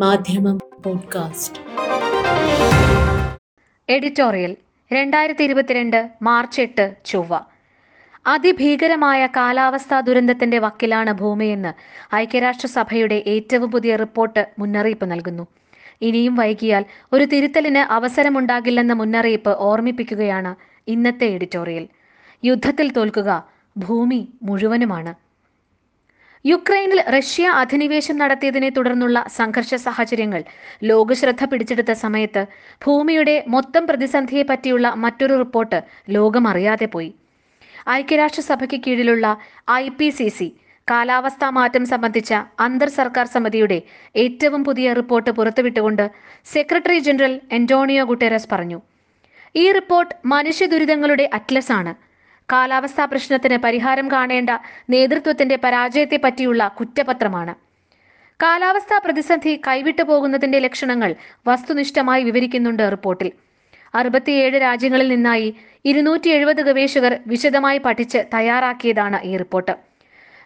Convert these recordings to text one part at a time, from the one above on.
മാധ്യമം podcast. Editorial രണ്ടായിരത്തി ഇരുപത്തിരണ്ട് മാർച്ച് എട്ട് ചൊവ്വ. അതിഭീകരമായ കാലാവസ്ഥാ ദുരന്തത്തിന്റെ വക്കിലാണ് ഭൂമിയെന്ന് ഐക്യരാഷ്ട്രസഭയുടെ ഏറ്റവും പുതിയ റിപ്പോർട്ട് മുന്നറിയിപ്പ് നൽകുന്നു. ഇനിയും വൈകിയാൽ ഒരു തിരുത്തലിന് അവസരമുണ്ടാകില്ലെന്ന മുന്നറിയിപ്പ് ഓർമ്മിപ്പിക്കുകയാണ് ഇന്നത്തെ എഡിറ്റോറിയൽ. യുദ്ധത്തിൽ തോൽക്കുക ഭൂമി മുഴുവനുമാണ്. യുക്രൈനിൽ റഷ്യ അധിനിവേശം നടത്തിയതിനെ തുടർന്നുള്ള സംഘർഷ സാഹചര്യങ്ങൾ. ലോകശ്രദ്ധ പിടിച്ചെടുത്ത സമയത്ത് ഭൂമിയുടെ മൊത്തം പ്രതിസന്ധിയെ പറ്റിയുള്ള മറ്റൊരു റിപ്പോർട്ട് ലോകം അറിയാതെ പോയി. ഐക്യരാഷ്ട്രസഭയ്ക്ക് കീഴിലുള്ള ഐ പി സി സി കാലാവസ്ഥാ മാറ്റം സംബന്ധിച്ച അന്തർ സർക്കാർ സമിതിയുടെ ഏറ്റവും പുതിയ റിപ്പോർട്ട് പുറത്തുവിട്ടുകൊണ്ട് സെക്രട്ടറി ജനറൽ അന്റോണിയോ ഗുട്ടേറസ് പറഞ്ഞു. ഈ റിപ്പോർട്ട് മനുഷ്യ ദുരിതങ്ങളുടെ അറ്റ്ലസ് ആണ് കാലാവസ്ഥാ പ്രശ്നത്തിന് പരിഹാരം കാണേണ്ട നേതൃത്വത്തിന്റെ പരാജയത്തെ പറ്റിയുള്ള കുറ്റപത്രമാണ്. കാലാവസ്ഥാ പ്രതിസന്ധി കൈവിട്ടു പോകുന്നതിന്റെ ലക്ഷണങ്ങൾ വസ്തുനിഷ്ഠമായി വിവരിക്കുന്നുണ്ട് റിപ്പോർട്ടിൽ. അറുപത്തിയേഴ് രാജ്യങ്ങളിൽ നിന്നായി ഇരുന്നൂറ്റി എഴുപത് ഗവേഷകർ വിശദമായി പഠിച്ച് തയ്യാറാക്കിയതാണ് ഈ റിപ്പോർട്ട്.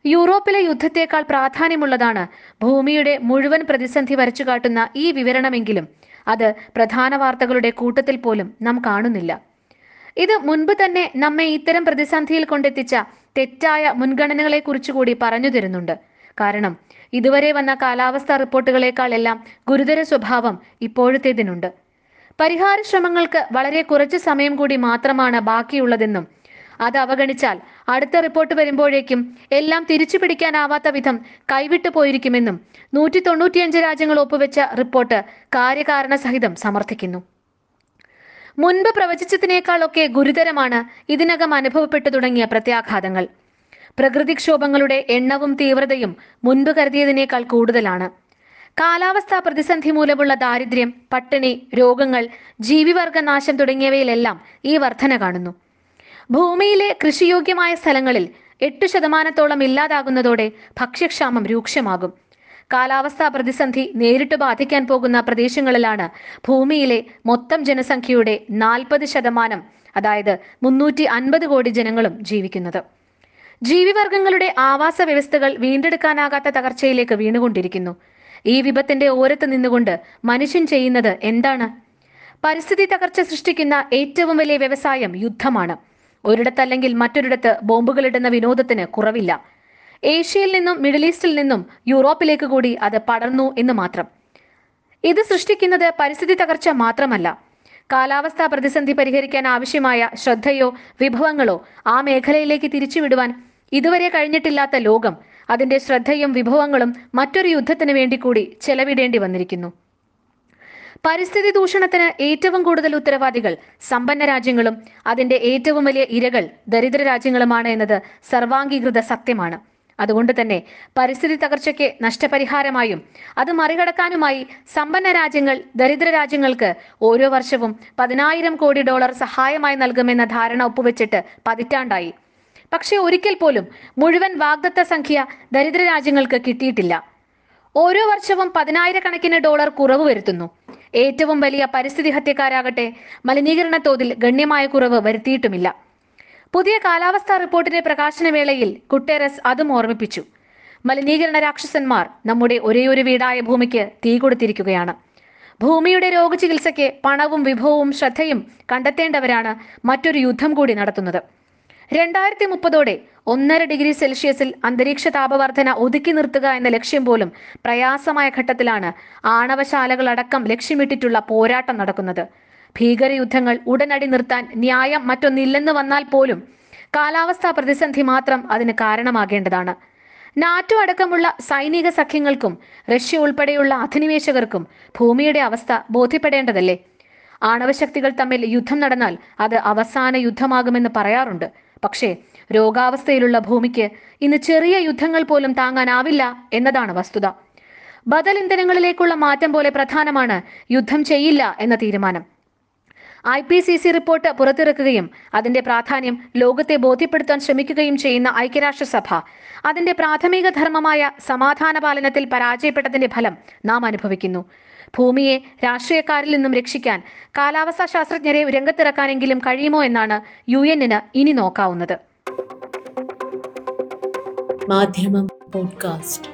യൂറോപ്പിലെ യുദ്ധത്തേക്കാൾ പ്രാധാന്യമുള്ളതാണ് ഭൂമിയുടെ മുഴുവൻ പ്രതിസന്ധി വരച്ചു കാട്ടുന്ന ഈ വിവരണമെങ്കിലും അത് പ്രധാന വാർത്തകളുടെ കൂട്ടത്തിൽ പോലും നാം കാണുന്നില്ല. ഇത് മുൻപ് തന്നെ നമ്മെ ഇത്തരം പ്രതിസന്ധിയിൽ കൊണ്ടെത്തിച്ച തെറ്റായ മുൻഗണനകളെ കുറിച്ചുകൂടി പറഞ്ഞു തരുന്നുണ്ട്. കാരണം ഇതുവരെ വന്ന കാലാവസ്ഥാ റിപ്പോർട്ടുകളെക്കാൾ എല്ലാം ഗുരുതര സ്വഭാവം ഇപ്പോഴത്തേതിനുണ്ട്. പരിഹാര ശ്രമങ്ങൾക്ക് വളരെ കുറച്ച് സമയം കൂടി മാത്രമാണ് ബാക്കിയുള്ളതെന്നും അത് അവഗണിച്ചാൽ അടുത്ത റിപ്പോർട്ട് വരുമ്പോഴേക്കും എല്ലാം തിരിച്ചു പിടിക്കാനാവാത്ത വിധം കൈവിട്ടു പോയിരിക്കുമെന്നും നൂറ്റി തൊണ്ണൂറ്റിയഞ്ച് രാജ്യങ്ങൾ ഒപ്പുവെച്ച റിപ്പോർട്ട് കാര്യകാരണ സഹിതം സമർത്ഥിക്കുന്നു. മുൻപ് പ്രവചിച്ചതിനേക്കാളൊക്കെ ഗുരുതരമാണ് ഇതിനകം അനുഭവപ്പെട്ടു തുടങ്ങിയ പ്രത്യാഘാതങ്ങൾ. പ്രകൃതിക്ഷോഭങ്ങളുടെ എണ്ണവും തീവ്രതയും മുൻപ് കരുതിയതിനേക്കാൾ കൂടുതലാണ്. കാലാവസ്ഥാ പ്രതിസന്ധി മൂലമുള്ള ദാരിദ്ര്യം പട്ടിണി രോഗങ്ങൾ ജീവിവർഗനാശം തുടങ്ങിയവയിലെല്ലാം ഈ വർധന കാണുന്നു. ഭൂമിയിലെ കൃഷിയോഗ്യമായ സ്ഥലങ്ങളിൽ എട്ട് ശതമാനത്തോളം ഇല്ലാതാകുന്നതോടെ ഭക്ഷ്യക്ഷാമം രൂക്ഷമാകും. കാലാവസ്ഥാ പ്രതിസന്ധി നേരിട്ട് ബാധിക്കാൻ പോകുന്ന പ്രദേശങ്ങളിലാണ് ഭൂമിയിലെ മൊത്തം ജനസംഖ്യയുടെ നാൽപ്പത് ശതമാനം അതായത് മുന്നൂറ്റി അൻപത് കോടി ജനങ്ങളും ജീവിക്കുന്നത്. ജീവിവർഗങ്ങളുടെ ആവാസ വ്യവസ്ഥകൾ വീണ്ടെടുക്കാനാകാത്ത തകർച്ചയിലേക്ക് വീണുകൊണ്ടിരിക്കുന്നു. ഈ വിപത്തിന്റെ ഓരത്ത് നിന്നുകൊണ്ട് മനുഷ്യൻ ചെയ്യുന്നത് എന്താണ്? പരിസ്ഥിതി തകർച്ച സൃഷ്ടിക്കുന്ന ഏറ്റവും വലിയ വ്യവസായം യുദ്ധമാണ്. ഒരിടത്തല്ലെങ്കിൽ മറ്റൊരിടത്ത് ബോംബുകളിടുന്ന വിനോദത്തിന് കുറവില്ല. ഏഷ്യയിൽ നിന്നും മിഡിൽ ഈസ്റ്റിൽ നിന്നും യൂറോപ്പിലേക്ക് കൂടി അത് പടർന്നു എന്ന് മാത്രം. ഇത് സൃഷ്ടിക്കുന്നത് പരിസ്ഥിതി തകർച്ച മാത്രമല്ല. കാലാവസ്ഥാ പ്രതിസന്ധി പരിഹരിക്കാൻ ആവശ്യമായ ശ്രദ്ധയോ വിഭവങ്ങളോ ആ മേഖലയിലേക്ക് തിരിച്ചുവിടുവാൻ ഇതുവരെ കഴിഞ്ഞിട്ടില്ലാത്ത ലോകം അതിന്റെ ശ്രദ്ധയും വിഭവങ്ങളും മറ്റൊരു യുദ്ധത്തിന് വേണ്ടി കൂടി ചെലവിടേണ്ടി വന്നിരിക്കുന്നു. പരിസ്ഥിതി ദൂഷണത്തിന് ഏറ്റവും കൂടുതൽ ഉത്തരവാദികൾ സമ്പന്ന രാജ്യങ്ങളും അതിന്റെ ഏറ്റവും വലിയ ഇരകൾ ദരിദ്ര രാജ്യങ്ങളുമാണ് എന്നത് സർവാംഗീകൃത സത്യമാണ്. അതുകൊണ്ട് തന്നെ പരിസ്ഥിതി തകർച്ചയ്ക്ക് നഷ്ടപരിഹാരമായും അത് മറികടക്കാനുമായി സമ്പന്ന രാജ്യങ്ങൾ ദരിദ്ര രാജ്യങ്ങൾക്ക് ഓരോ വർഷവും പതിനായിരം കോടി ഡോളർ സഹായമായി നൽകുമെന്ന ധാരണ ഒപ്പുവെച്ചിട്ട് പതിറ്റാണ്ടായി. പക്ഷേ ഒരിക്കൽ പോലും മുഴുവൻ വാഗ്ദത്ത സംഖ്യ ദരിദ്ര രാജ്യങ്ങൾക്ക് കിട്ടിയിട്ടില്ല. ഓരോ വർഷവും പതിനായിരക്കണക്കിന് ഡോളർ കുറവ് വരുത്തുന്നു. ഏറ്റവും വലിയ പരിസ്ഥിതി ഹത്യക്കാരാകട്ടെ മലിനീകരണ തോതിൽ ഗണ്യമായ കുറവ് വരുത്തിയിട്ടുമില്ല. പുതിയ കാലാവസ്ഥാ റിപ്പോർട്ടിന്റെ പ്രകാശനവേളയിൽ കുട്ടേരസ് അതും ഓർമ്മിപ്പിച്ചു. മലിനീകരണ രാക്ഷസന്മാർ നമ്മുടെ ഒരേയൊരു വീടായ ഭൂമിക്ക് തീ കൊടുത്തിരിക്കുകയാണ്. ഭൂമിയുടെ രോഗചികിത്സയ്ക്ക് പണവും വിഭവവും ശ്രദ്ധയും കണ്ടെത്തേണ്ടവരാണ് മറ്റൊരു യുദ്ധം കൂടി നടത്തുന്നത്. രണ്ടായിരത്തി മുപ്പതോടെ ഒന്നര ഡിഗ്രി സെൽഷ്യസിൽ അന്തരീക്ഷ താപവർധന ഒതുക്കി നിർത്തുക എന്ന ലക്ഷ്യം പോലും പ്രയാസമായ ഘട്ടത്തിലാണ് ആണവശാലകളടക്കം ലക്ഷ്യമിട്ടിട്ടുള്ള പോരാട്ടം നടക്കുന്നത്. ഭീകരയുദ്ധങ്ങൾ ഉടനടി നിർത്താൻ ന്യായം മറ്റൊന്നില്ലെന്ന് വന്നാൽ പോലും കാലാവസ്ഥാ പ്രതിസന്ധി മാത്രം അതിന് കാരണമാകേണ്ടതാണ്. നാറ്റോ അടക്കമുള്ള സൈനിക സഖ്യങ്ങൾക്കും റഷ്യ ഉൾപ്പെടെയുള്ള അധിനിവേശകർക്കും ഭൂമിയുടെ അവസ്ഥ ബോധ്യപ്പെടേണ്ടതല്ലേ? ആണവശക്തികൾ തമ്മിൽ യുദ്ധം നടന്നാൽ അത് അവസാന യുദ്ധമാകുമെന്ന് പറയാറുണ്ട്. പക്ഷേ രോഗാവസ്ഥയിലുള്ള ഭൂമിക്ക് ഇന്ന് ചെറിയ യുദ്ധങ്ങൾ പോലും താങ്ങാനാവില്ല എന്നതാണ് വസ്തുത. ബദൽ ഇന്ധനങ്ങളിലേക്കുള്ള മാറ്റം പോലെ പ്രധാനമാണ് യുദ്ധം ചെയ്യില്ല എന്ന തീരുമാനം. I P C C report പുറത്തിറക്കുകയും അതിന്റെ പ്രാധാന്യം ലോകത്തെ ബോധ്യപ്പെടുത്താൻ ശ്രമിക്കുകയും ചെയ്യുന്ന ഐക്യരാഷ്ട്രസഭ. അതിന്റെ പ്രാഥമിക ധർമ്മമായ സമാധാന പാലനത്തിൽ പരാജയപ്പെട്ടതിന്റെ ഫലം നാം അനുഭവിക്കുന്നു. ഭൂമിയെ രാഷ്ട്രീയക്കാരിൽ നിന്നും രക്ഷിക്കാൻ കാലാവസ്ഥാ ശാസ്ത്രജ്ഞരെ രംഗത്തിറക്കാനെങ്കിലും കഴിയുമോ എന്നാണ് യു എന്നിന് ഇനി നോക്കാവുന്നത്. മാധ്യമം പോഡ്കാസ്റ്റ്.